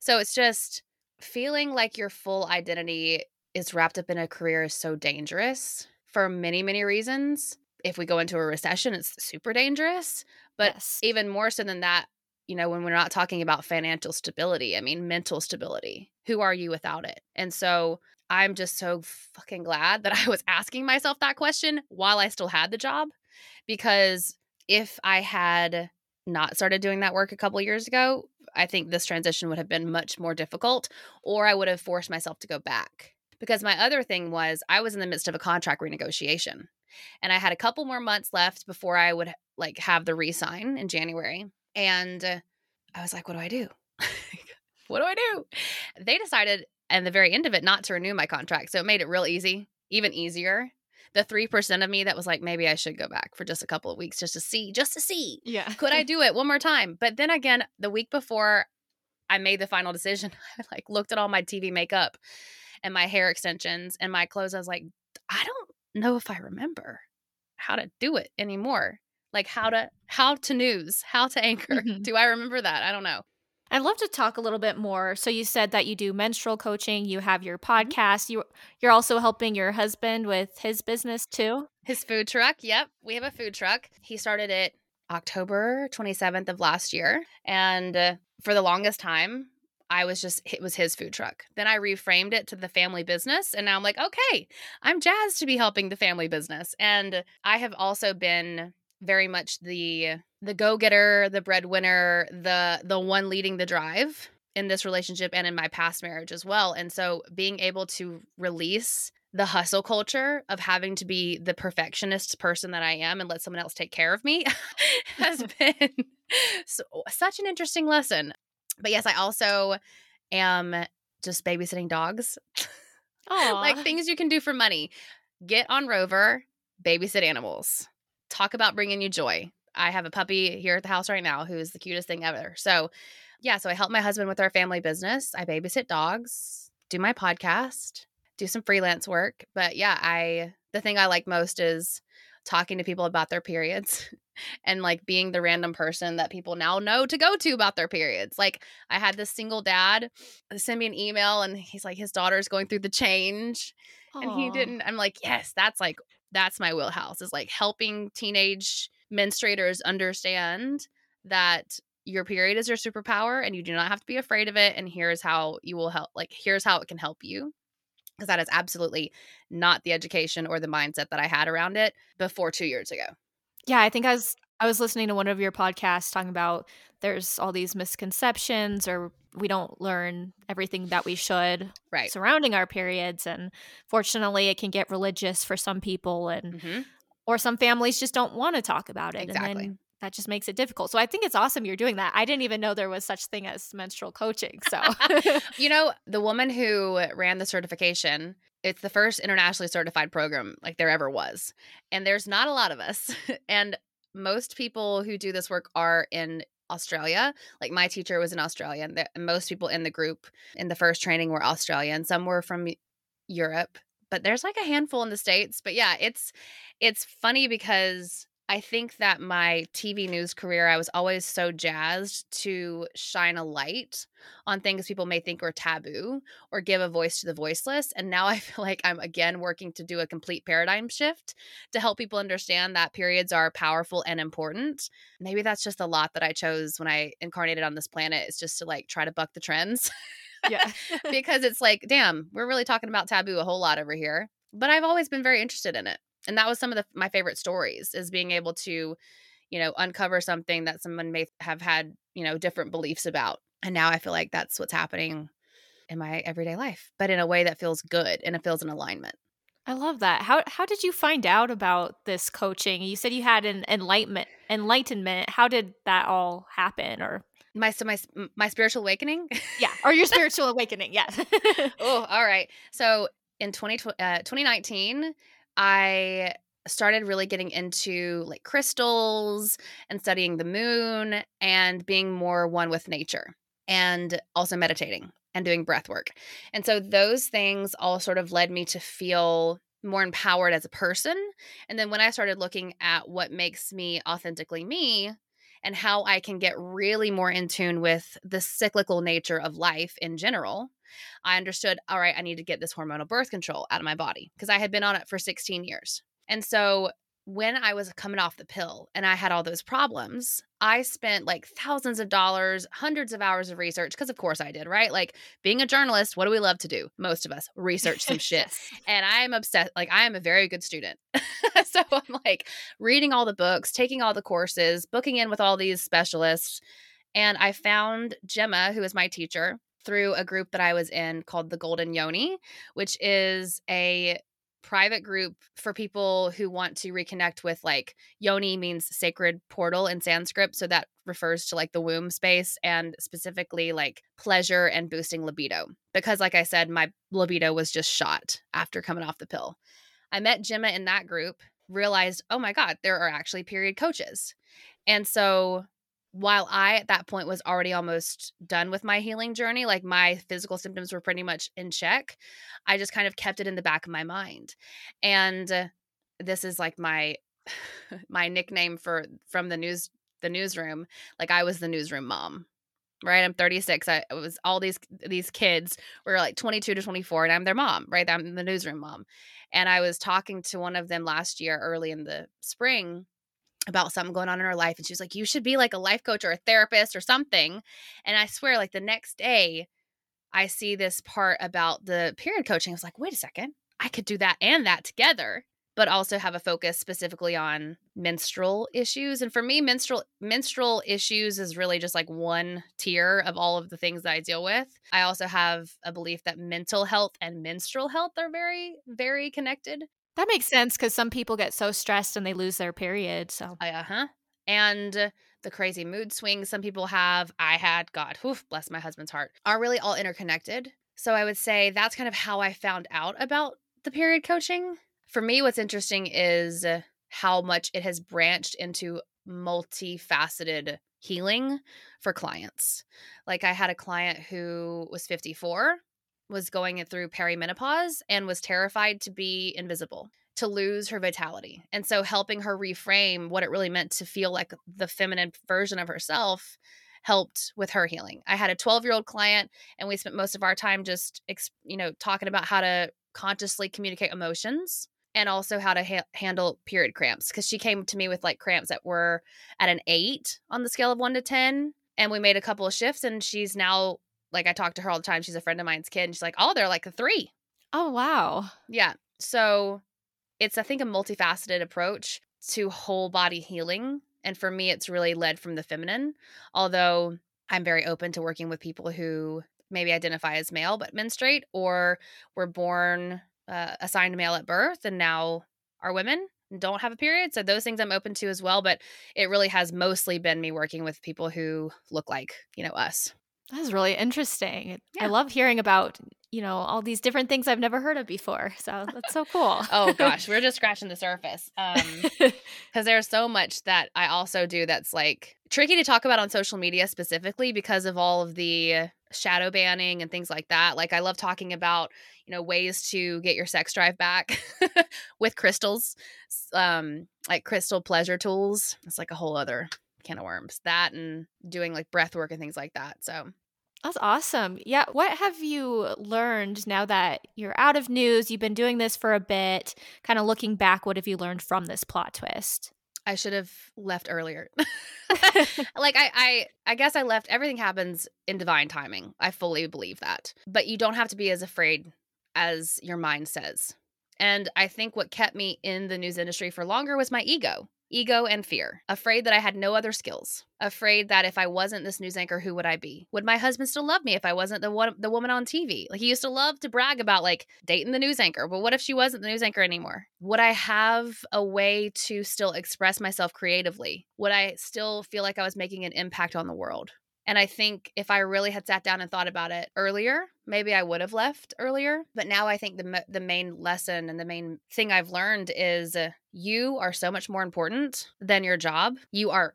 So it's just feeling like your full identity is wrapped up in a career is so dangerous for many, many reasons. If we go into a recession, it's super dangerous. But Yes. even more so than that, you know, when we're not talking about financial stability, I mean, mental stability. Who are you without it? And so I'm just so fucking glad that I was asking myself that question while I still had the job. Because if I had not started doing that work a couple years ago, I think this transition would have been much more difficult, or I would have forced myself to go back. Because my other thing was, I was in the midst of a contract renegotiation and I had a couple more months left before I would like have the re-sign in January. And uh, I was like, what do I do? what do I do? They decided at the very end of it not to renew my contract. So it made it real easy, even easier. The 3% of me that was like, maybe I should go back for just a couple of weeks just to see, just to see. Yeah. Could I do it one more time? But then again, the week before I made the final decision, I like looked at all my TV makeup and my hair extensions and my clothes. I was like, I don't know if I remember how to do it anymore. Like how to how to news, how to anchor. Mhm. Do I remember that? I don't know. I'd love to talk a little bit more. So you said that you do menstrual coaching, you have your podcast, you you're also helping your husband with his business too. His food truck. Yep, we have a food truck. He started it October 27th of last year, and uh, for the longest time, I was just it was his food truck. Then I reframed it to the family business, and now I'm like, okay, I'm jazzed to be helping the family business. And I have also been very much the the go-getter, the breadwinner, the the one leading the drive in this relationship and in my past marriage as well. And so being able to release the hustle culture of having to be the perfectionist person that I am and let someone else take care of me has been so, such an interesting lesson. But yes, I also am just babysitting dogs. Oh, like things you can do for money. Get on Rover, babysit animals. Talk about bringing you joy. I have a puppy here at the house right now who is the cutest thing ever. So, yeah, so I help my husband with our family business. I babysit dogs, do my podcast, do some freelance work. But yeah, I the thing I like most is talking to people about their periods and like being the random person that people now know to go to about their periods. Like I had this single dad send me an email and he's like his daughter's going through the change and he didn't i'm like yes that's like that's my wheelhouse is like helping teenage menstruators understand that your period is your superpower and you do not have to be afraid of it and here's how you will help like here's how it can help you because that is absolutely not the education or the mindset that i had around it before two years ago. Yeah, I think I was I was listening to one of your podcasts talking about there's all these misconceptions or we don't learn everything that we should right surrounding our periods and fortunately it can get religious for some people and hmm or some families just don't want to talk about it and Exactly. then that just makes it difficult. So I think it's awesome you're doing that. I didn't even know there was such thing as menstrual coaching. So you know the woman who ran the certification it's the first internationally certified program like there ever was and there's not a lot of us and most people who do this work are in australia like my teacher was in australia and the, most people in the group in the first training were australian some were from europe but there's like a handful in the states but yeah it's it's funny because I think that my TV news career, I was always so jazzed to shine a light on things people may think are taboo or give a voice to the voiceless. And now I feel like I'm again working to do a complete paradigm shift to help people understand that periods are powerful and important. Maybe that's just a lot that I chose when I incarnated on this planet, is just to like try to buck the trends yeah. because it's like, damn, we're really talking about taboo a whole lot over here. But I've always been very interested in it. And that was some of the, my favorite stories is being able to, you know, uncover something that someone may have had, you know, different beliefs about. And now I feel like that's what's happening in my everyday life, but in a way that feels good and it feels in alignment. I love that. How how did you find out about this coaching? You said you had an enlightenment enlightenment. How did that all happen or My so my my spiritual awakening. yeah, or your spiritual awakening? yes oh, all right. So in 20, uh, 2019, I started really getting into like crystals and studying the moon and being more one with nature and also meditating and doing breath work. And so those things all sort of led me to feel more empowered as a person. And then when I started looking at what makes me authentically me and how I can get really more in tune with the cyclical nature of life in general, I understood, all right, I need to get this hormonal birth control out of my body because I had been on it for 16 years. And so when I was coming off the pill and I had all those problems, I spent like thousands of dollars, hundreds of hours of research, because of course I did, right? Like being a journalist, what do we love to do? Most of us research some shit. And I'm obsessed, like, I am a very good student. so I'm like reading all the books, taking all the courses, booking in with all these specialists. And I found Gemma, who is my teacher, through a group that I was in called the Golden Yoni, which is a private group for people who want to reconnect with like yoni means sacred portal in sanskrit so that refers to like the womb space and specifically like pleasure and boosting libido because like i said my libido was just shot after coming off the pill. I met gemma in that group realized oh my god there are actually period coaches. And so while I at that point was already almost done with my healing journey, like my physical symptoms were pretty much in check, I just kind of kept it in the back of my mind. And uh, this is like my my nickname for from the news the newsroom. Like I was the newsroom mom. Right? I'm 36. I was all these these kids were like 22 to 24 and I'm their mom, right? I'm the newsroom mom. And I was talking to one of them last year early in the spring about something going on in her life and she was like you should be like a life coach or a therapist or something. And i swear like the next day i see this part about the period coaching. I was like wait a second. I could do that and that together but also have a focus specifically on menstrual issues. And for me menstrual menstrual issues is really just like one tier of all of the things that i deal with. I also have a belief that mental health and menstrual health are very very connected that makes sense because some people get so stressed and they lose their period. So, uh huh. And the crazy mood swings some people have, I had, God, oof, bless my husband's heart, are really all interconnected. So, I would say that's kind of how I found out about the period coaching. For me, what's interesting is how much it has branched into multifaceted healing for clients. Like, I had a client who was 54 was going through perimenopause and was terrified to be invisible, to lose her vitality. And so helping her reframe what it really meant to feel like the feminine version of herself helped with her healing. I had a 12-year-old client and we spent most of our time just you know talking about how to consciously communicate emotions and also how to ha- handle period cramps because she came to me with like cramps that were at an 8 on the scale of 1 to 10 and we made a couple of shifts and she's now like I talk to her all the time. She's a friend of mine's kid. And she's like, oh, they're like a three. Oh, wow. Yeah. So it's, I think, a multifaceted approach to whole body healing. And for me, it's really led from the feminine, although I'm very open to working with people who maybe identify as male but menstruate or were born uh, assigned male at birth and now are women and don't have a period. So those things I'm open to as well. But it really has mostly been me working with people who look like, you know, us. That's really interesting. Yeah. I love hearing about, you know, all these different things I've never heard of before. So that's so cool. oh gosh, we're just scratching the surface. Um cuz there's so much that I also do that's like tricky to talk about on social media specifically because of all of the shadow banning and things like that. Like I love talking about, you know, ways to get your sex drive back with crystals. Um like crystal pleasure tools. It's like a whole other can of worms. That and doing like breath work and things like that. So that's awesome. Yeah. What have you learned now that you're out of news? You've been doing this for a bit. Kind of looking back, what have you learned from this plot twist? I should have left earlier. like I, I I guess I left everything happens in divine timing. I fully believe that. But you don't have to be as afraid as your mind says. And I think what kept me in the news industry for longer was my ego ego and fear, afraid that I had no other skills, afraid that if I wasn't this news anchor, who would I be? Would my husband still love me if I wasn't the one, the woman on TV? Like he used to love to brag about like dating the news anchor, but what if she wasn't the news anchor anymore? Would I have a way to still express myself creatively? Would I still feel like I was making an impact on the world? And I think if I really had sat down and thought about it earlier, maybe I would have left earlier. But now I think the the main lesson and the main thing I've learned is uh, you are so much more important than your job. You are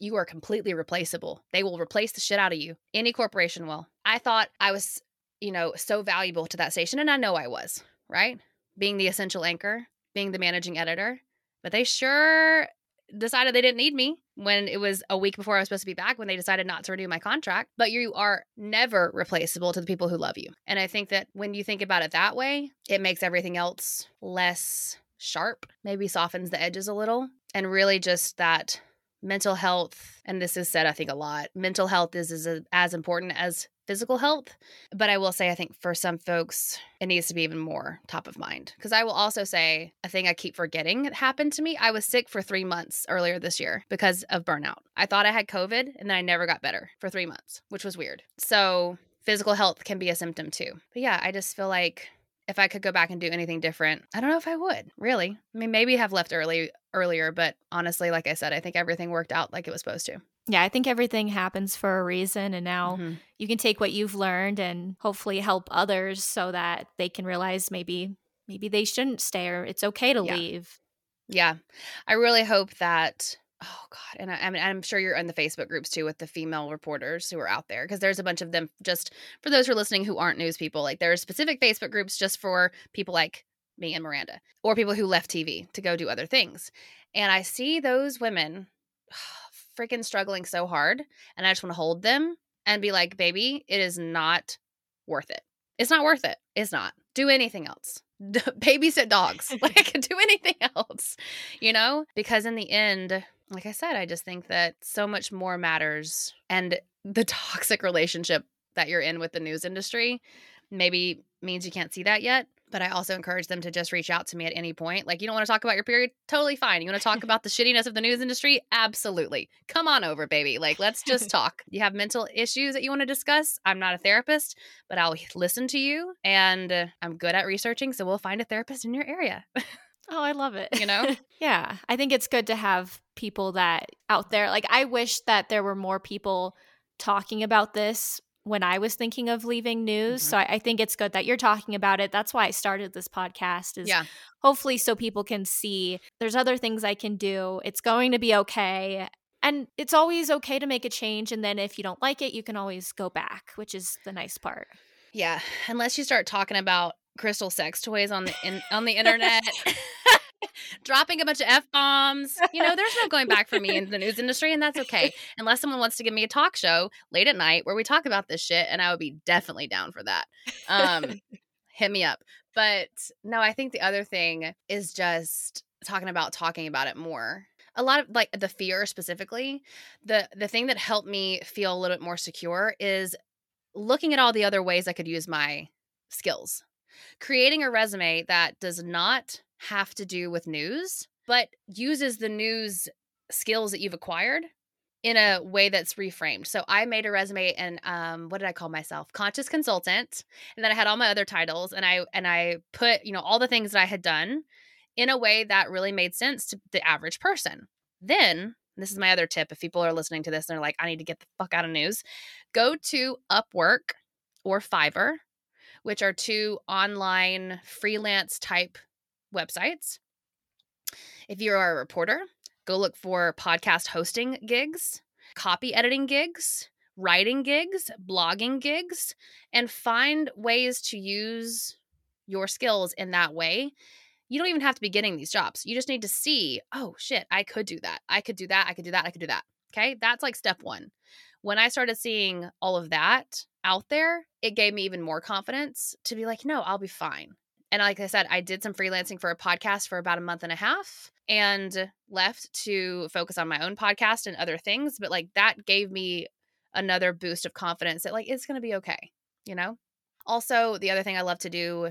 you are completely replaceable. They will replace the shit out of you. Any corporation will. I thought I was, you know, so valuable to that station and I know I was, right? being the essential anchor, being the managing editor, but they sure decided they didn't need me when it was a week before I was supposed to be back when they decided not to renew my contract. But you are never replaceable to the people who love you. And I think that when you think about it that way, it makes everything else less sharp, maybe softens the edges a little, and really just that mental health and this is said i think a lot mental health is, is a, as important as physical health but i will say i think for some folks it needs to be even more top of mind because i will also say a thing i keep forgetting happened to me i was sick for three months earlier this year because of burnout i thought i had covid and then i never got better for three months which was weird so physical health can be a symptom too but yeah i just feel like if I could go back and do anything different, I don't know if I would, really. I mean, maybe have left early earlier, but honestly, like I said, I think everything worked out like it was supposed to. Yeah, I think everything happens for a reason and now mm-hmm. you can take what you've learned and hopefully help others so that they can realize maybe maybe they shouldn't stay or it's okay to yeah. leave. Yeah. I really hope that Oh God, and I, I, mean, I'm sure you're in the Facebook groups too with the female reporters who are out there because there's a bunch of them. Just for those who are listening who aren't news people, like there are specific Facebook groups just for people like me and Miranda, or people who left TV to go do other things. And I see those women freaking struggling so hard, and I just want to hold them and be like, "Baby, it is not worth it. It's not worth it. It's not. Do anything else." babysit dogs like do anything else you know because in the end like I said, I just think that so much more matters. And the toxic relationship that you're in with the news industry maybe means you can't see that yet. But I also encourage them to just reach out to me at any point. Like, you don't want to talk about your period? Totally fine. You want to talk about the shittiness of the news industry? Absolutely. Come on over, baby. Like, let's just talk. You have mental issues that you want to discuss? I'm not a therapist, but I'll listen to you. And uh, I'm good at researching. So we'll find a therapist in your area. Oh, I love it. You know? yeah. I think it's good to have people that out there. Like, I wish that there were more people talking about this when I was thinking of leaving news. Mm-hmm. So I, I, think it's good that you're talking about it. That's why I started this podcast is yeah. hopefully so people can see there's other things I can do. It's going to be okay. And it's always okay to make a change. And then if you don't like it, you can always go back, which is the nice part. Yeah. Unless you start talking about crystal sex toys on the in, on the internet. dropping a bunch of f bombs. You know, there's no going back for me in the news industry, and that's okay. Unless someone wants to give me a talk show late at night where we talk about this shit, and I would be definitely down for that. Um, hit me up. But no, I think the other thing is just talking about talking about it more. A lot of like the fear specifically, the the thing that helped me feel a little bit more secure is looking at all the other ways I could use my skills creating a resume that does not have to do with news, but uses the news skills that you've acquired in a way that's reframed. So I made a resume and um what did I call myself? Conscious consultant. And then I had all my other titles and I and I put, you know, all the things that I had done in a way that really made sense to the average person. Then, this is my other tip if people are listening to this and they're like I need to get the fuck out of news, go to Upwork or Fiverr which are two online freelance type websites. If you are a reporter, go look for podcast hosting gigs, copy editing gigs, writing gigs, blogging gigs, and find ways to use your skills in that way. You don't even have to be getting these jobs. You just need to see, oh shit, I could do that. I could do that. I could do that. I could do that. Okay. That's like step one. When I started seeing all of that, out there, it gave me even more confidence to be like, no, I'll be fine. And like I said, I did some freelancing for a podcast for about a month and a half and left to focus on my own podcast and other things. But like that gave me another boost of confidence that like it's going to be okay, you know? Also, the other thing I love to do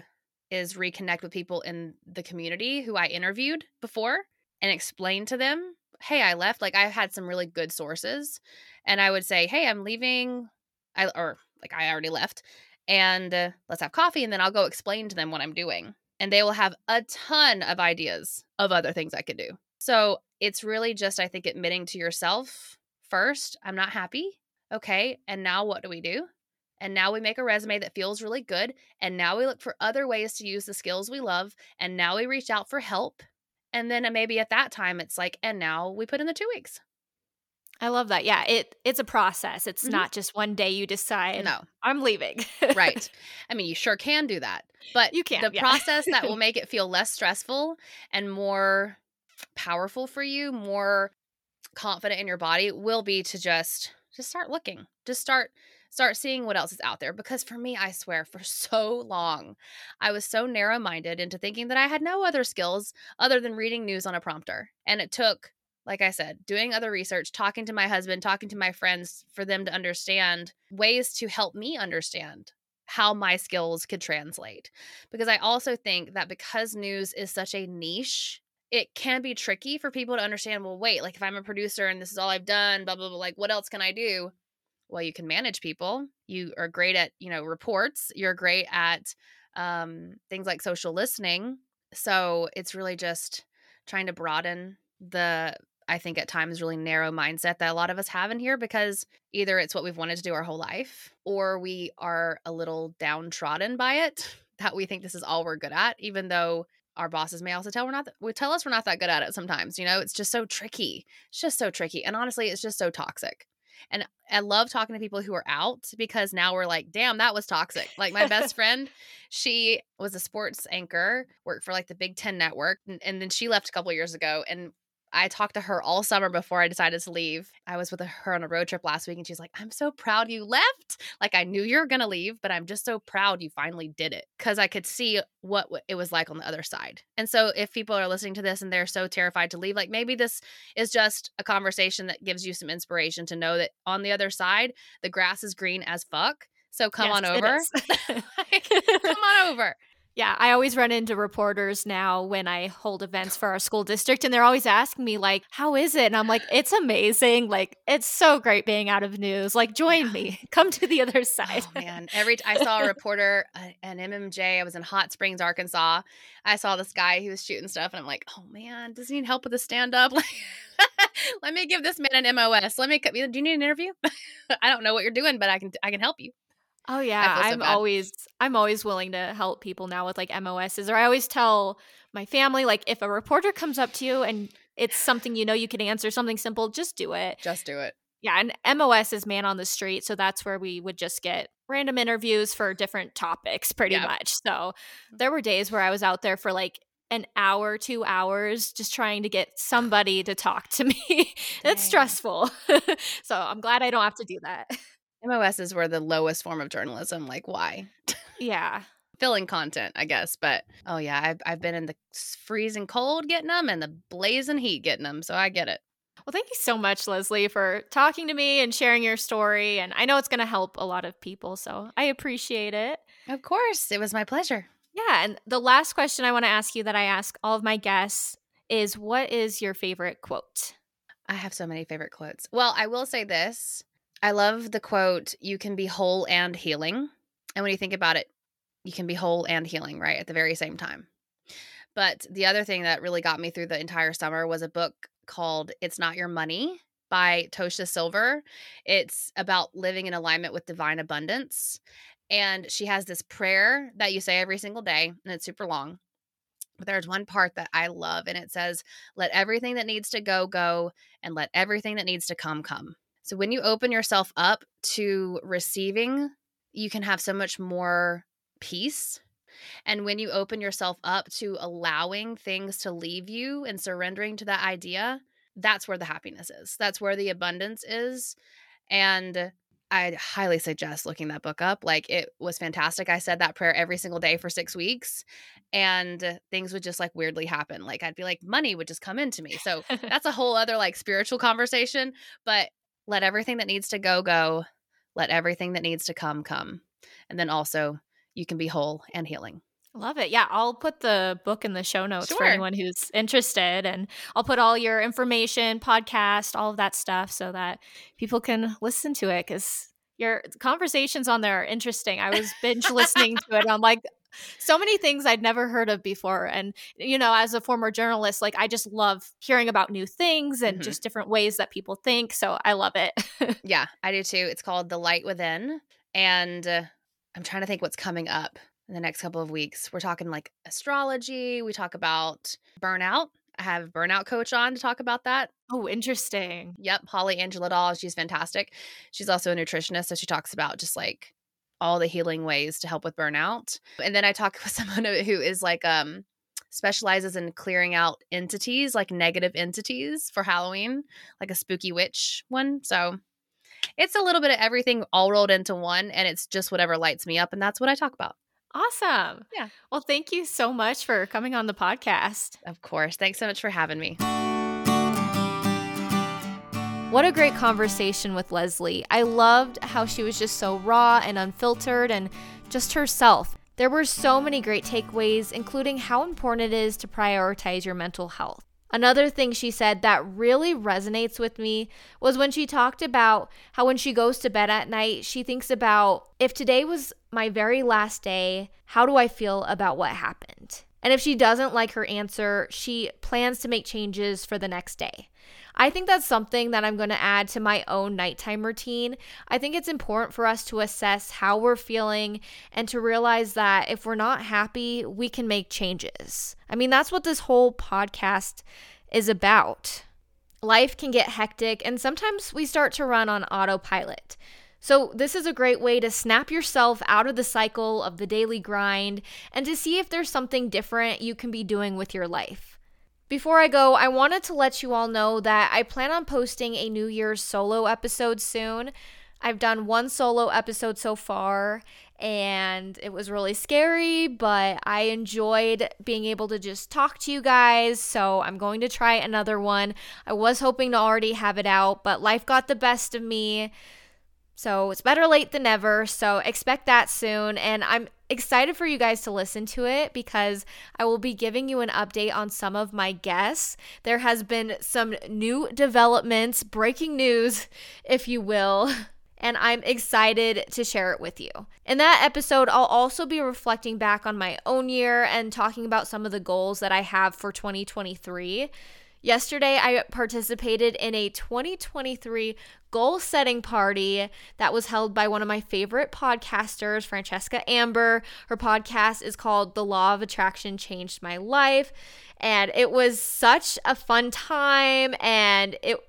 is reconnect with people in the community who I interviewed before and explain to them, hey, I left. Like I've had some really good sources. And I would say, hey, I'm leaving. I, or like I already left, and uh, let's have coffee, and then I'll go explain to them what I'm doing. And they will have a ton of ideas of other things I could do. So it's really just, I think, admitting to yourself first, I'm not happy. Okay. And now what do we do? And now we make a resume that feels really good. And now we look for other ways to use the skills we love. And now we reach out for help. And then maybe at that time, it's like, and now we put in the two weeks. I love that. Yeah, it it's a process. It's Mhm. not just one day you decide, No. I'm leaving. Right. I mean, you sure can do that. But You can, the yeah. process that will make it feel less stressful and more powerful for you, more confident in your body will be to just just start looking. Just start start seeing what else is out there because for me, I swear for so long I was so narrow-minded into thinking that I had no other skills other than reading news on a prompter. And it took like I said, doing other research, talking to my husband, talking to my friends for them to understand ways to help me understand how my skills could translate. Because I also think that because news is such a niche, it can be tricky for people to understand, well, wait, like if I'm a producer and this is all I've done, blah, blah, blah, like what else can I do? Well, you can manage people. You are great at, you know, reports. You're great at um, things like social listening. So it's really just trying to broaden the I think at times really narrow mindset that a lot of us have in here because either it's what we've wanted to do our whole life or we are a little downtrodden by it that we think this is all we're good at even though our bosses may also tell we're not th- we tell us we're not that good at it sometimes you know? It's just so tricky. It's just so tricky and honestly it's just so toxic. And i love talking to people who are out because now we're like damn that was toxic. Like my best friend she was a sports anchor worked for like the big 10 network and, and then she left a couple years ago and I talked to her all summer before I decided to leave. I was with her on a road trip last week and she's like, I'm so proud you left. Like, I knew you were going to leave, but I'm just so proud you finally did it because I could see what it was like on the other side. And so, if people are listening to this and they're so terrified to leave, like maybe this is just a conversation that gives you some inspiration to know that on the other side, the grass is green as fuck. So, come Yes, on over. Like, come on over. Yeah, I always run into reporters now when I hold events for our school district, and they're always asking me, like, how is it? And I'm like, it's amazing. Like, it's so great being out of news. Like, join me. Come to the other side. Oh man! Every t- I saw a reporter, uh, an MMJ. I was in Hot Springs, Arkansas. I saw this guy who was shooting stuff, and I'm like, oh man, does he need help with the stand up? Like, let me give this man an MOS. Let me. Do you need an interview? I don't know what you're doing, but I can. I can help you. Oh yeah, so I'm bad. always I'm always willing to help people now with like MOSs. Or I always tell my family like if a reporter comes up to you and it's something you know you can answer, something simple, just do it. Just do it. Yeah, and MOS is man on the street, so that's where we would just get random interviews for different topics pretty Yeah. much. So mm. there were days where I was out there for like an hour, 2 hours just trying to get somebody to talk to me. it's stressful. so I'm glad I don't have to do that. MOSs were the lowest form of journalism. Like, why? Yeah. Filling content, I guess. But oh yeah, I've I've been in the freezing cold getting them and the blazing heat getting them, so I get it. Well, thank you so much, Leslie, for talking to me and sharing your story. And I know it's going to help a lot of people, so I appreciate it. Of course, it was my pleasure. Yeah. And the last question I want to ask you that I ask all of my guests is what is your favorite quote? I have so many favorite quotes. Well, I will say this. I love the quote, you can be whole and healing. And when you think about it, you can be whole and healing, right? At the very same time. But the other thing that really got me through the entire summer was a book called It's Not Your Money by Tosha Silver. It's about living in alignment with divine abundance. And she has this prayer that you say every single day, and it's super long. But there's one part that I love, and it says, Let everything that needs to go, go, and let everything that needs to come, come. So when you open yourself up to receiving, you can have so much more peace. And when you open yourself up to allowing things to leave you and surrendering to that idea, that's where the happiness is. That's where the abundance is. And I highly suggest looking that book up. Like it was fantastic. I said that prayer every single day for six weeks, and things would just like weirdly happen. Like I'd be like, money would just come into me. So that's a whole other like spiritual conversation. But let everything that needs to go, go. Let everything that needs to come, come. And then also, you can be whole and healing. Love it. Yeah, I'll put the book in the show notes for anyone who's interested. And I'll put all your information, podcast, all of that stuff so that people can listen to it because your conversations on there are interesting. I was binge listening to it. I'm like, so many things I'd never heard of before. And, you know, as a former journalist, like I just love hearing about new things and Mhm. just different ways that people think. So I love it. Yeah, I do too. It's called The Light Within. And uh, I'm trying to think what's coming up in the next couple of weeks. We're talking like astrology, we talk about burnout I have burnout coach on to talk about that. Oh, interesting. Yep, Holly Angela Doll. She's fantastic. She's also a nutritionist, so she talks about just like all the healing ways to help with burnout. And then I talk with someone who is like um specializes in clearing out entities, like negative entities for Halloween, like a spooky witch one. So it's a little bit of everything all rolled into one, and it's just whatever lights me up, and that's what I talk about. Awesome. Yeah. Well, thank you so much for coming on the podcast. Of course. Thanks so much for having me. What a great conversation with Leslie. I loved how she was just so raw and unfiltered and just herself. There were so many great takeaways, including how important it is to prioritize your mental health. Another thing she said that really resonates with me was when she talked about how when she goes to bed at night, she thinks about if today was my very last day, how do I feel about what happened? And if she doesn't like her answer, she plans to make changes for the next day. I think that's something that I'm going to add to my own nighttime routine. I think it's important for us to assess how we're feeling and to realize that if we're not happy, we can make changes. I mean, that's what this whole podcast is about. Life can get hectic, and sometimes we start to run on autopilot. So, this is a great way to snap yourself out of the cycle of the daily grind and to see if there's something different you can be doing with your life. Before I go, I wanted to let you all know that I plan on posting a New Year's solo episode soon. I've done one solo episode so far, and it was really scary, but I enjoyed being able to just talk to you guys. So I'm going to try another one. I was hoping to already have it out, but life got the best of me. So it's better late than never. So expect that soon. And I'm excited for you guys to listen to it because I will be giving you an update on some of my guests. There has been some new developments, breaking news, if you will. And I'm excited to share it with you. In that episode, I'll also be reflecting back on my own year and talking about some of the goals that I have for 2023. Yesterday, I participated in a 2023 goal setting party that was held by one of my favorite podcasters, Francesca Amber. Her podcast is called The Law of Attraction Changed My Life. And it was such a fun time and it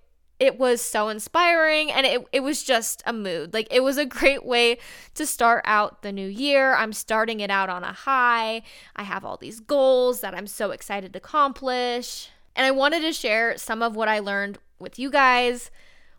it was so inspiring and it, it was just a mood. Like it was a great way to start out the new year. I'm starting it out on a high. I have all these goals that I'm so excited to accomplish. And I wanted to share some of what I learned with you guys.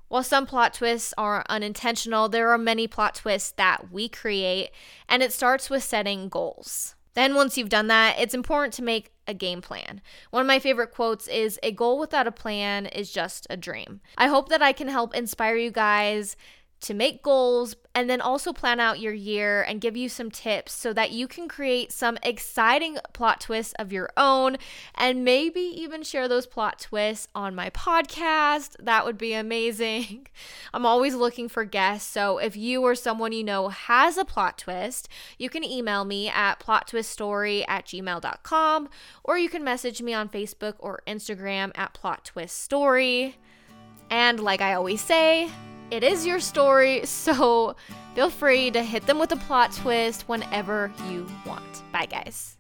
While some plot twists are unintentional, there are many plot twists that we create, and it starts with setting goals. Then, once you've done that, it's important to make a game plan. One of my favorite quotes is A goal without a plan is just a dream. I hope that I can help inspire you guys to make goals and then also plan out your year and give you some tips so that you can create some exciting plot twists of your own and maybe even share those plot twists on my podcast. That would be amazing. I'm always looking for guests, so if you or someone you know has a plot twist, you can email me at plottwiststory at gmail.com or you can message me on Facebook or Instagram at plottwiststory. And like I always say, it is your story, so feel free to hit them with a plot twist whenever you want. Bye, guys.